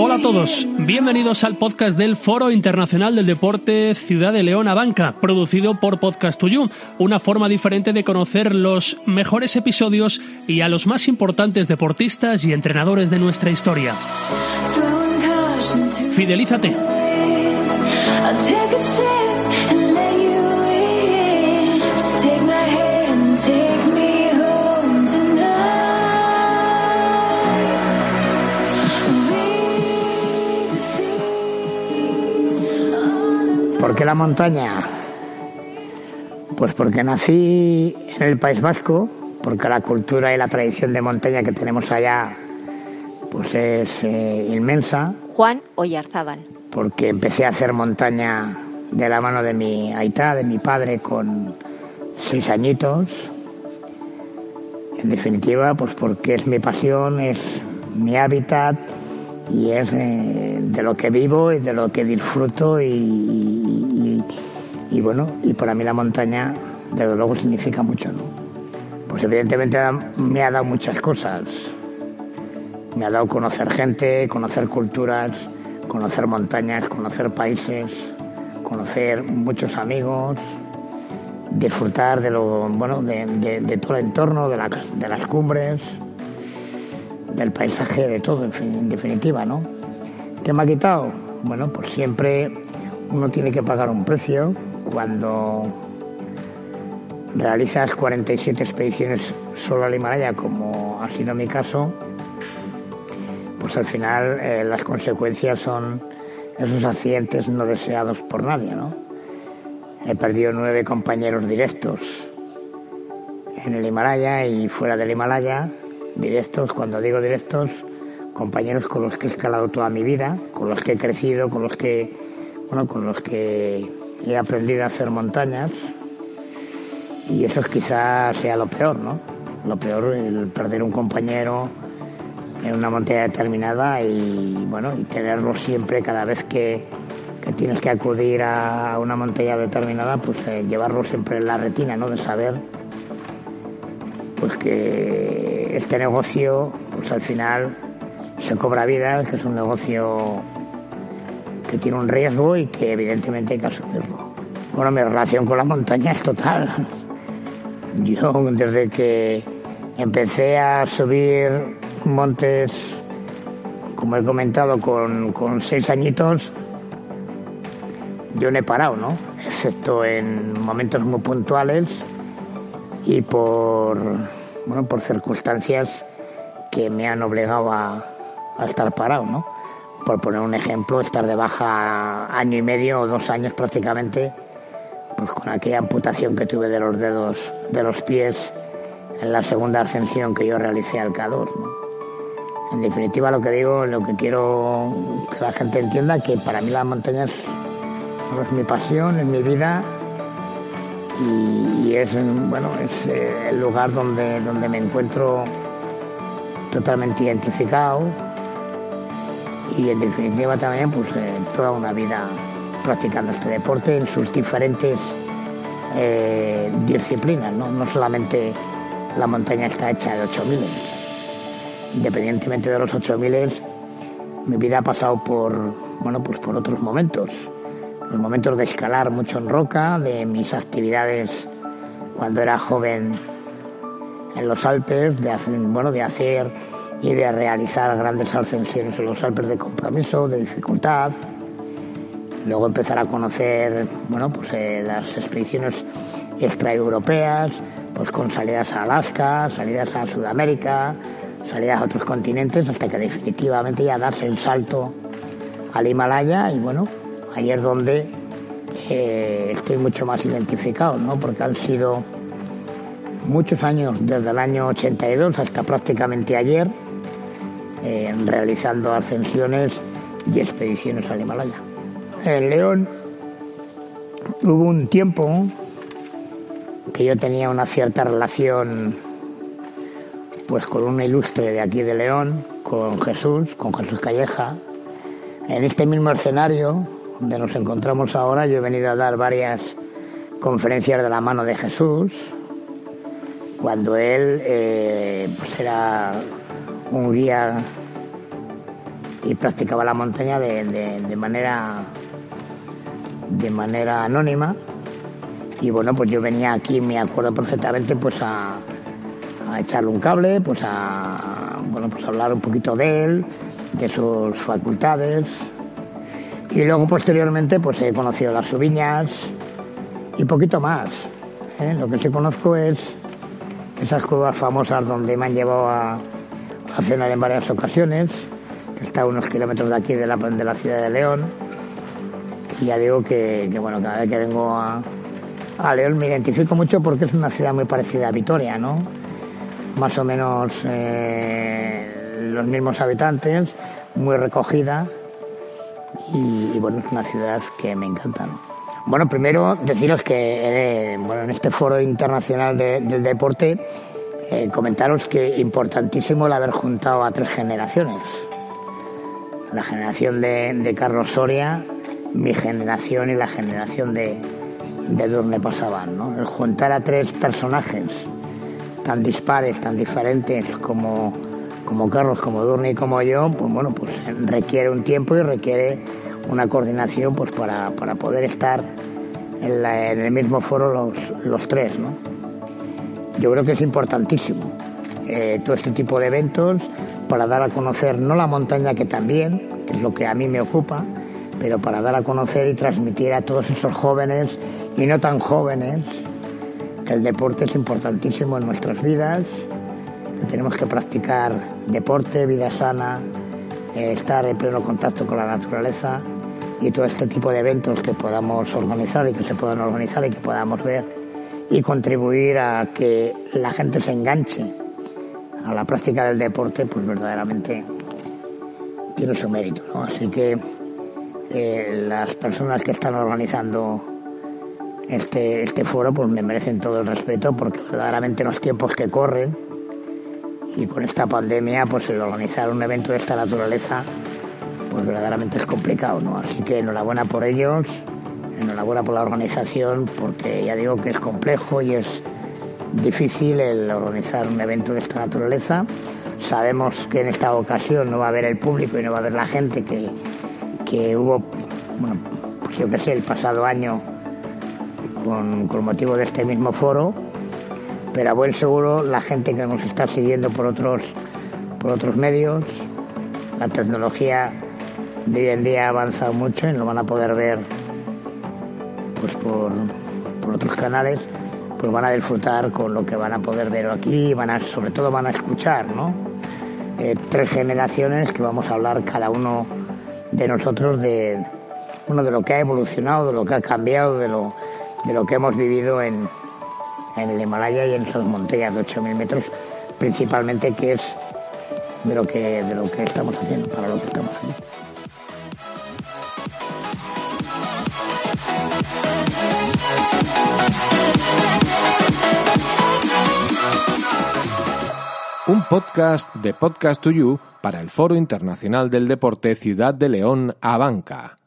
Hola a todos, bienvenidos al podcast del Foro Internacional del Deporte Ciudad de León a Banca, producido por Podcast You, una forma diferente de conocer los mejores episodios y a los más importantes deportistas y entrenadores de nuestra historia. Fidelízate. Qué la montaña? Pues porque nací en el País Vasco, porque la cultura y la tradición de montaña que tenemos allá pues es eh, inmensa. Juan Oyarzábal. Porque empecé a hacer montaña de la mano de mi aita, de mi padre, con seis añitos. En definitiva, pues porque es mi pasión, es mi hábitat y es de lo que vivo y de lo que disfruto y, bueno, y para mí la montaña desde luego significa mucho, ¿no? Pues evidentemente me ha dado muchas cosas. Me ha dado conocer gente, conocer culturas, conocer montañas, conocer países, conocer muchos amigos, disfrutar de lo bueno de, de, todo el entorno, de, la, de las cumbres del paisaje, de todo, en, definitiva, ¿no? ¿Qué me ha quitado? Bueno, pues siempre uno tiene que pagar un precio cuando realizas 47 expediciones solo al Himalaya, como ha sido mi caso, pues al final eh, las consecuencias son esos accidentes no deseados por nadie, ¿no? He perdido nueve compañeros directos en el Himalaya y fuera del Himalaya directos, cuando digo directos, compañeros con los que he escalado toda mi vida, con los que he crecido, con los que, bueno, con los que he aprendido a hacer montañas. Y eso quizás sea lo peor, ¿no? Lo peor, el perder un compañero en una montaña determinada y, bueno, tenerlo siempre cada vez que, que tienes que acudir a una montaña determinada, pues eh, llevarlo siempre en la retina, ¿no? De saber pues que este negocio, pues al final se cobra vida, que es un negocio que tiene un riesgo y que evidentemente hay que asumirlo. Bueno, mi relación con la montaña es total. Yo desde que empecé a subir montes, como he comentado, con, con seis añitos, yo no he parado, ¿no? Excepto en momentos muy puntuales y por, bueno, por circunstancias que me han obligado a, estar parado, ¿no? Por poner un ejemplo, estar de baja año y medio o dos años prácticamente, pues con aquella amputación que tuve de los dedos de los pies en la segunda ascensión que yo realicé al Cador. En definitiva, lo que digo, lo que quiero que la gente entienda, que para mí las montañas es mi pasión, es mi vida y, es bueno es eh, el lugar donde, donde me encuentro totalmente identificado y en definitiva también pues eh, toda una vida practicando este deporte en sus diferentes eh, disciplinas, ¿no? no solamente la montaña está hecha de 8000 independientemente de los 8000 mi vida ha pasado por bueno pues por otros momentos los momentos de escalar mucho en roca, de mis actividades cuando era joven en los Alpes, de hacer, bueno, de hacer y de realizar grandes ascensiones en los Alpes de compromiso, de dificultad. Luego empezar a conocer, bueno, pues eh, las expediciones extraeuropeas, pues con salidas a Alaska, salidas a Sudamérica, salidas a otros continentes, hasta que definitivamente ya darse el salto al Himalaya y bueno, ahí es donde eh, estoy mucho más identificado, ¿no? Porque han sido muchos años, desde el año 82 hasta prácticamente ayer, eh, realizando ascensiones y expediciones al Himalaya. En León hubo un tiempo que yo tenía una cierta relación pues con un ilustre de aquí de León, con Jesús, con Jesús Calleja. En este mismo escenario donde nos encontramos ahora, yo he venido a dar varias conferencias de la mano de Jesús, cuando él eh, pues era un guía y practicaba la montaña de, de, manera de manera anónima. Y bueno pues yo venía aquí me acuerdo perfectamente pues a, a echarle un cable pues a bueno pues a hablar un poquito de él de sus facultades y luego posteriormente pues he conocido las subiñas y poquito más ¿eh? lo que sí conozco es esas cuevas famosas donde me han llevado a, cenar en varias ocasiones que está a unos kilómetros de aquí de la, de la ciudad de León. Y ya digo que, bueno cada vez que vengo a, a León me identifico mucho porque es una ciudad muy parecida a Vitoria no más o menos eh, los mismos habitantes muy recogida y, bueno, es una ciudad que me encanta. Bueno, primero deciros que eh, bueno, en este foro internacional del deporte, eh, comentaros que importantísimo el haber juntado a tres generaciones. La generación de, Carlos Soria, mi generación y la generación de, de Durne Pasaban. ¿no? El juntar a tres personajes tan dispares, tan diferentes como como Carlos, como Durni y como yo, pues bueno, pues requiere un tiempo y requiere una coordinación pues para, poder estar en, el mismo foro los, los, tres, ¿no? Yo creo que es importantísimo eh, todo este tipo de eventos para dar a conocer no la montaña que también, que es lo que a mí me ocupa, pero para dar a conocer y transmitir a todos esos jóvenes y no tan jóvenes que el deporte es importantísimo en nuestras vidas tenemos que practicar deporte, vida sana, estar en pleno contacto con la naturaleza y todo este tipo de eventos que podamos organizar y que se puedan organizar y que podamos ver y contribuir a que la gente se enganche a la práctica del deporte, pues verdaderamente tiene su mérito. Así que eh, las personas que están organizando este, este foro pues me merecen todo el respeto porque verdaderamente los tiempos que corren y con esta pandemia pues el organizar un evento de esta naturaleza pues verdaderamente es complicado, ¿no? Así que enhorabuena por ellos, enhorabuena por la organización porque ya digo que es complejo y es difícil el organizar un evento de esta naturaleza. Sabemos que en esta ocasión no va a haber el público y no va a haber la gente que, que hubo, bueno, pues yo qué sé, el pasado año con, con motivo de este mismo foro, pero a buen seguro la gente que nos está siguiendo por otros, por otros medios, la tecnología de hoy en día ha avanzado mucho y lo van a poder ver pues por, otros canales, pues van a disfrutar con lo que van a poder ver aquí van a, sobre todo van a escuchar, ¿no? Eh, tres generaciones que vamos a hablar cada uno de nosotros de, uno de lo que ha evolucionado, de lo que ha cambiado, de lo, de lo que hemos vivido en, en el Himalaya y en esas montañas de 8.000 metros, principalmente que es de lo que, de lo que estamos haciendo, para lo que estamos haciendo. Un podcast de Podcast to You para el Foro Internacional del Deporte Ciudad de León, Abanca.